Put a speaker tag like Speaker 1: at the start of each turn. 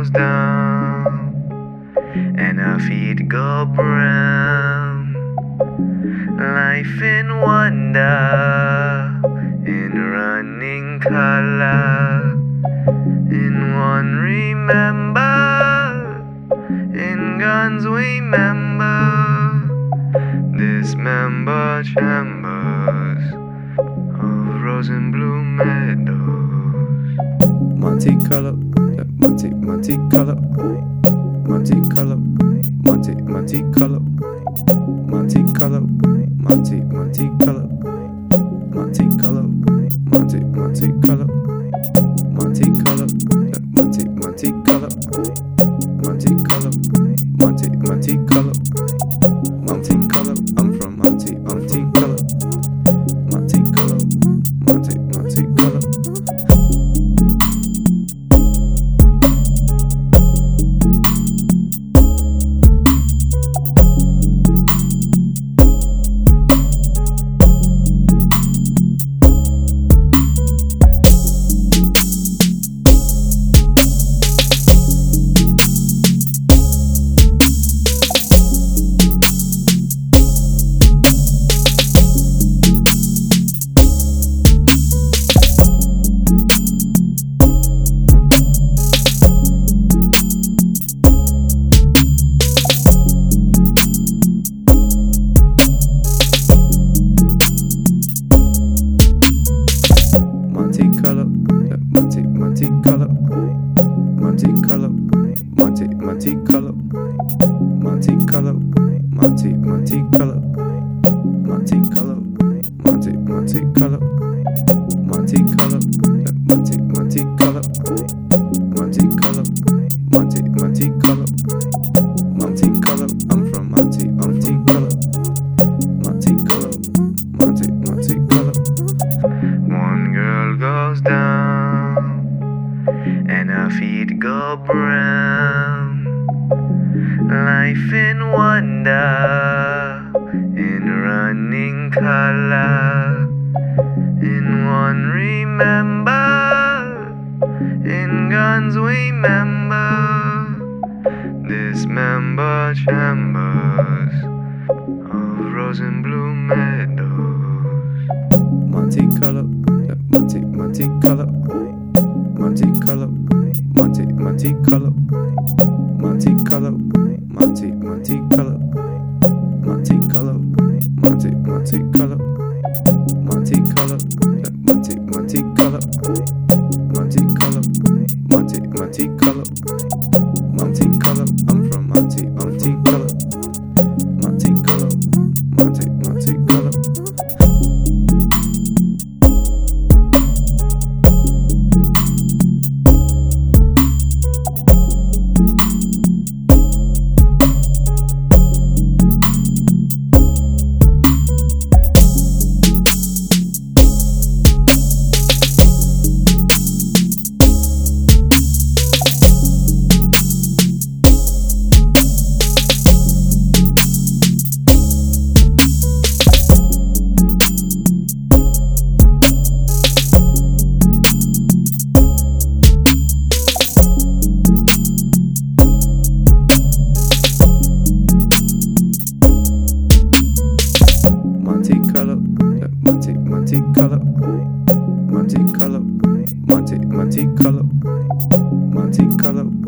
Speaker 1: goes down and her feet go brown. Life in wonder, in running color, in one remember, in guns we remember, dismember chambers of rose and blue meadows.
Speaker 2: Monte Monte Carlo, Monte Carlo, Monte Monte Carlo, Monte Carlo, Monte Monte Carlo, Monte Carlo, Monte Monte Carlo, Monte Carlo, Monte Monte Carlo, Monte Carlo, Monte Monte Carlo, Monte Carlo. Monte Carlo, Monte Carlo, Monte Monte Carlo, Monte Carlo, Monte Monte Carlo, Monte Carlo, Monte Monte
Speaker 1: Carlo, feet go brown. Life in wonder, in running color, in one remember, in guns we remember, dismember chambers of rose and blue meadows.
Speaker 2: Monte Carlo, Monte Monte Carlo, Monte Carlo, Monte Monte Carlo, Monte Carlo, Monte Monte Carlo, Monte Carlo, Monte